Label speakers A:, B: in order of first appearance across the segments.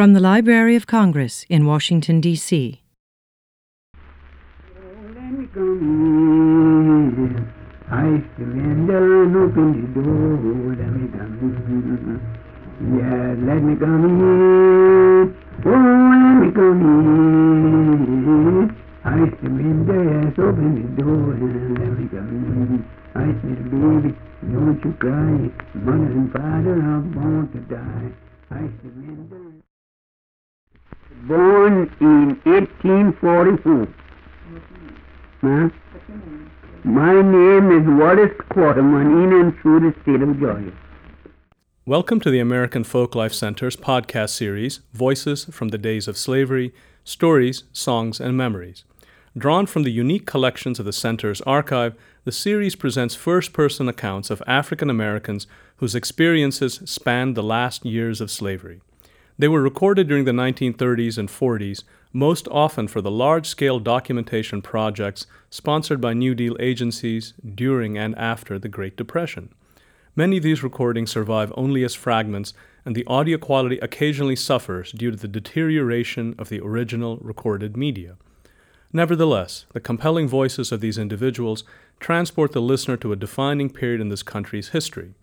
A: From the Library of Congress in Washington, D.C.
B: Yeah, let me come in. Oh, let me come in. I open the door and let me come in. I baby, don't you cry. 1844. Huh? My name is Wallace Quarterman, in and through the state of Georgia.
C: Welcome to the American Folklife Center's podcast series, Voices from the Days of Slavery Stories, Songs, and Memories. Drawn from the unique collections of the Center's archive, the series presents first person accounts of African Americans whose experiences spanned the last years of slavery. They were recorded during the 1930s and 40s, most often for the large scale documentation projects sponsored by New Deal agencies during and after the Great Depression. Many of these recordings survive only as fragments, and the audio quality occasionally suffers due to the deterioration of the original recorded media. Nevertheless, the compelling voices of these individuals transport the listener to a defining period in this country's history.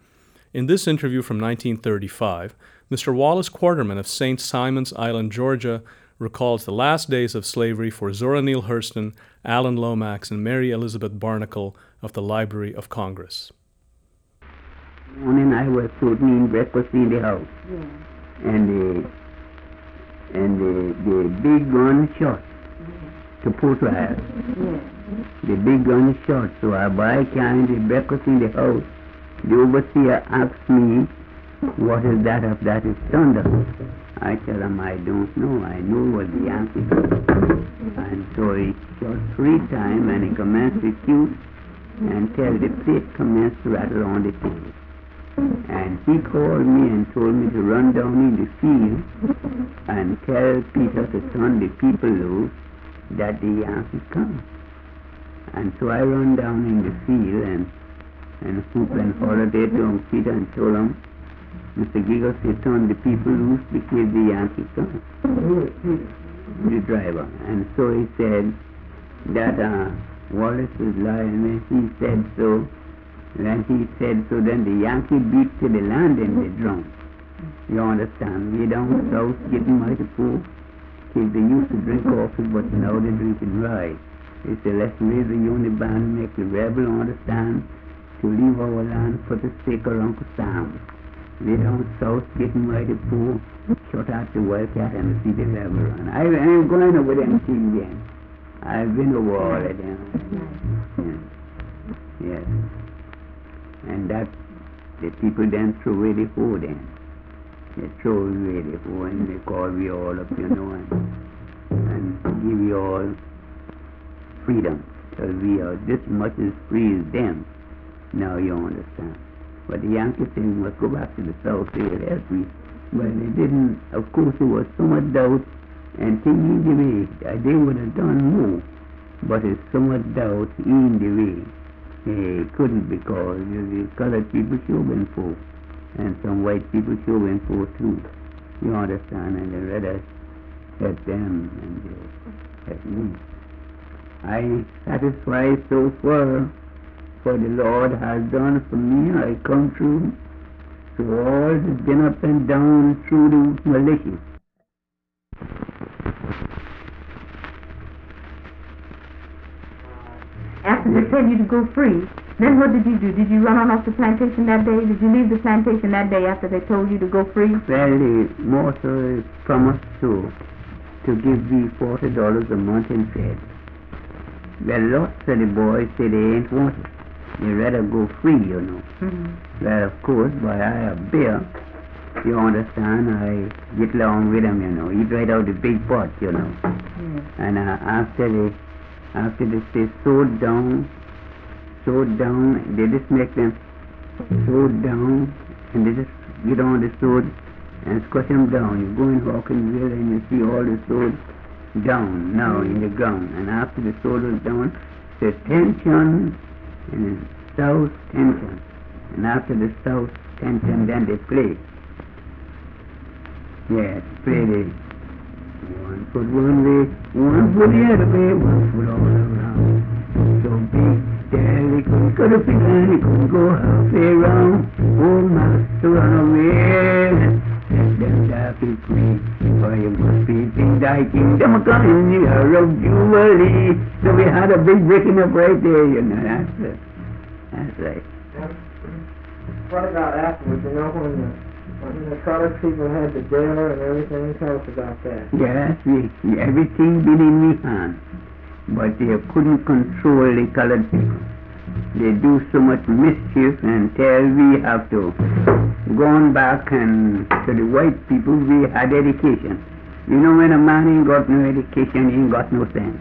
C: In this interview from 1935, Mr. Wallace Quarterman of St. Simon's Island, Georgia, recalls the last days of slavery for Zora Neale Hurston, Alan Lomax, and Mary Elizabeth Barnicle of the Library of Congress.
B: Morning I was putting breakfast in the house.
D: Yeah.
B: And the and the, the big gun shot to put right.
D: Yeah.
B: The big gun is shot, so I buy kind the breakfast in the house. The overseer asks me, what is that if that is thunder? I tell him I don't know. I know what the Yankee And so he shot three times and he commenced to shoot until the plate commenced to rattle on the table. And he called me and told me to run down in the field and tell Peter to turn the people loose that the Yankees come. And so I run down in the field and and hoop and holiday to him, Peter and told him, Mr. Said turn the people loose because the Yankees come. The driver. And so he said that uh, Wallace was lying and he said so and he said so then the Yankee beat to the land and they drunk. You understand? We down south getting mighty poor. Kids they used to drink coffee but now they drink it dry. They said let's raise the unit band, make the rebel understand to leave our land for the sake of Uncle Sam. We down south getting mighty poor, shut out the wildcat and see the rebel run. I, I ain't going over them things again. I've been over all of them. Yes. yes. And that the people then throw away the hoe then. They throw away the hoe and they call we all up, you know, and, and give you all freedom. Because we are just much as free as them. Now you understand. But the Yankees said we must go back to the South here as me. but they didn't of course there was so much doubt and thinking the way that they would have done more. But it's so much doubt in the way. They couldn't because the colored people been for and some white people have for too. You understand? And they rather had them and they had me. I satisfied so far for the Lord has done for me. I come through through all the been up and down through the malicious.
D: After they tell you to go free, then what did you do? Did you run on off the plantation that day? Did you leave the plantation that day after they told you to go free?
B: Well, the master promised to to give me forty dollars a month in fed. Well, lots of the boys said they ain't want They rather go free, you know.
D: Mm-hmm.
B: Well, of course, by I have beer, you understand, I get along with them, you know. Eat right out the big pot, you know.
D: Yes.
B: And uh, after they, after they stay sewed down, sewed down, they just make them sewed down, and they just get on the sword and squash them down. You go and walk in Hawkinsville and you see all the swords down now in the ground. And after the sword was down, the tension and the south tension. And after the south tension, then they play. Yes, play the one foot one way, one foot the other way, one foot all around. So big, daddy couldn't cut a finger he couldn't go halfway round. Oh, master, run away. Let them die feel free, you must be in thy kingdom coming near of Jubilee. So we had a big breaking up right there, you know, that's it. That's right.
E: What about afterwards, you know, when the, when the colored people had the jailer and everything? Tell us about that.
B: Yes, we, everything been in me hand, but they couldn't control the colored people. They do so much mischief until we have to go on back and to the white people we had education. You know when a man ain't got no education, he ain't got no sense.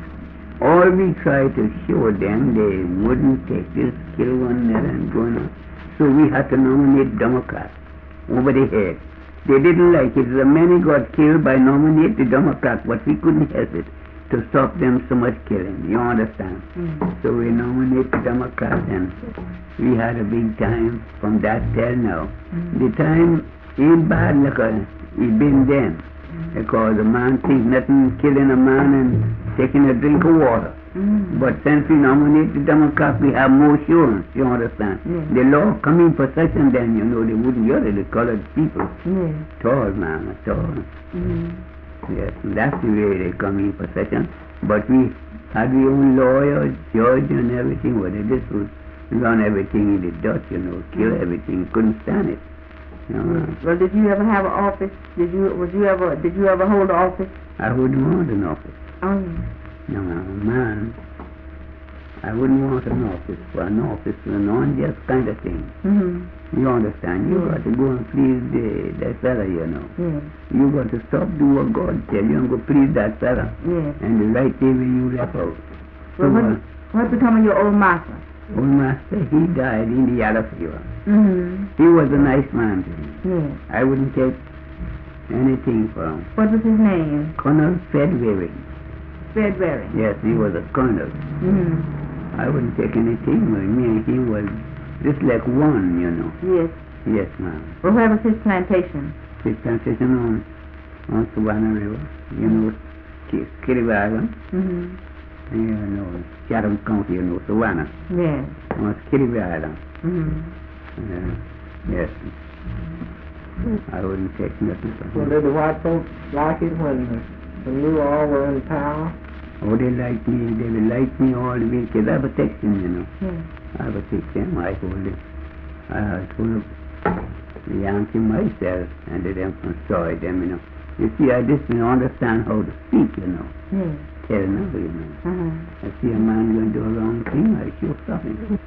B: All we try to show them, they wouldn't take this, kill one another and go on. So we had to nominate Democrats over the head. They didn't like it. The many got killed by nominate the Democrat, but we couldn't help it to stop them so much killing. You understand? Hmm. So we nominate the Democrats and we had a big time from that till now. Hmm. The time ain't bad a, it been then. Hmm. Because a man think nothing killing a man and taking a drink of water. But since we nominate the Democrats, we have more assurance, you understand? The law come in possession then, you know, they wouldn't hear it, the colored people.
D: Yes.
B: At all, man, at all. Yes, that's the way they come in possession. But we had our own lawyer, judge, and everything. Whether this would run everything in the Dutch, you know, kill everything. Couldn't stand it. You know,
D: Well, did you ever have an office? Did you was you ever did you ever hold an office?
B: I wouldn't want an office.
D: Oh.
B: No, man. I wouldn't want an office for an office for an unjust kind of thing.
D: Mhm.
B: You understand? You got to go and please the, that fella, you know.
D: Yes.
B: You got to stop do what God tell you and go please that fella.
D: Yes.
B: And the right day when you left out.
D: Well,
B: So,
D: what,
B: uh,
D: what become of your old master?
B: Old master, he died in the yellow fever.
D: Mhm.
B: He was a nice man to me.
D: Yes.
B: I wouldn't take anything from him.
D: What was his name?
B: Colonel Fred
D: Waring. Fred Waring.
B: Yes, he was a colonel.
D: Mhm.
B: I wouldn't take anything with me. He was just like one, you know.
D: Yes.
B: Yes, ma'am.
D: Well, where was his plantation?
B: His plantation on, on Savannah River, you know, Ki- Kitty Island,
D: Mhm.
B: you know, Chatham County, you know, Savannah,
D: Yes.
B: on Kitty Island.
D: Mhm.
B: Yeah. Yes. I wouldn't take nothing from
E: Well, did the white folks like it when, when you all were in power?
B: Oh, they like me. They will like me all the way. Cause I protect them, you know.
D: Yes.
B: I protect them. I hold it. I hold the Yankee myself and let them destroy them, you know. You see, I just don't understand how to speak, you know.
D: Yes.
B: Tell another, you know.
D: Uh-huh.
B: I see a man going to do a wrong thing, I sure stop him.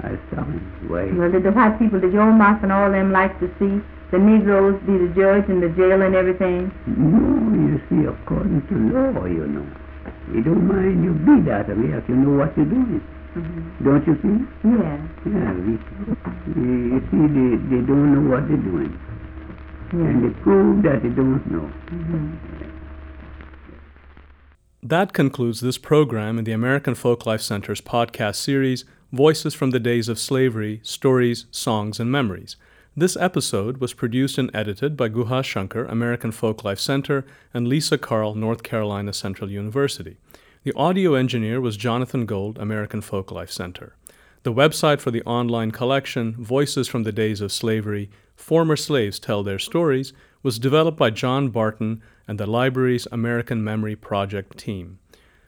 B: I stop him. Why?
D: Well, did the white people, did your master and all them like to see the Negroes be the judge and the jail and everything?
B: No, you see, according to law, you know. You don't mind you be that way if you know what you're doing.
D: Mhm.
B: Don't you see?
D: Yeah.
B: Yeah, we, you, you see, they, they don't know what they're doing. And they prove that they don't know.
D: Mhm.
C: That concludes this program in the American Folklife Center's podcast series, Voices from the Days of Slavery Stories, Songs, and Memories. This episode was produced and edited by Guha Shankar, American Folklife Center, and Lisa Carl, North Carolina Central University. The audio engineer was Jonathan Gold, American Folklife Center. The website for the online collection, Voices from the Days of Slavery Former Slaves Tell Their Stories, was developed by John Barton and the library's American Memory Project team.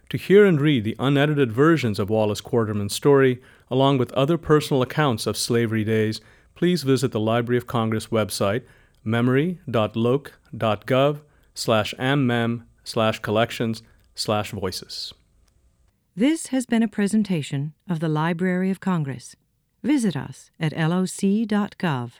C: To hear and read the unedited versions of Wallace Quarterman's story, along with other personal accounts of slavery days, please visit the Library of Congress website, memory.loc.gov slash ammem slash collections slash voices.
A: This has been a presentation of the Library of Congress. Visit us at loc.gov.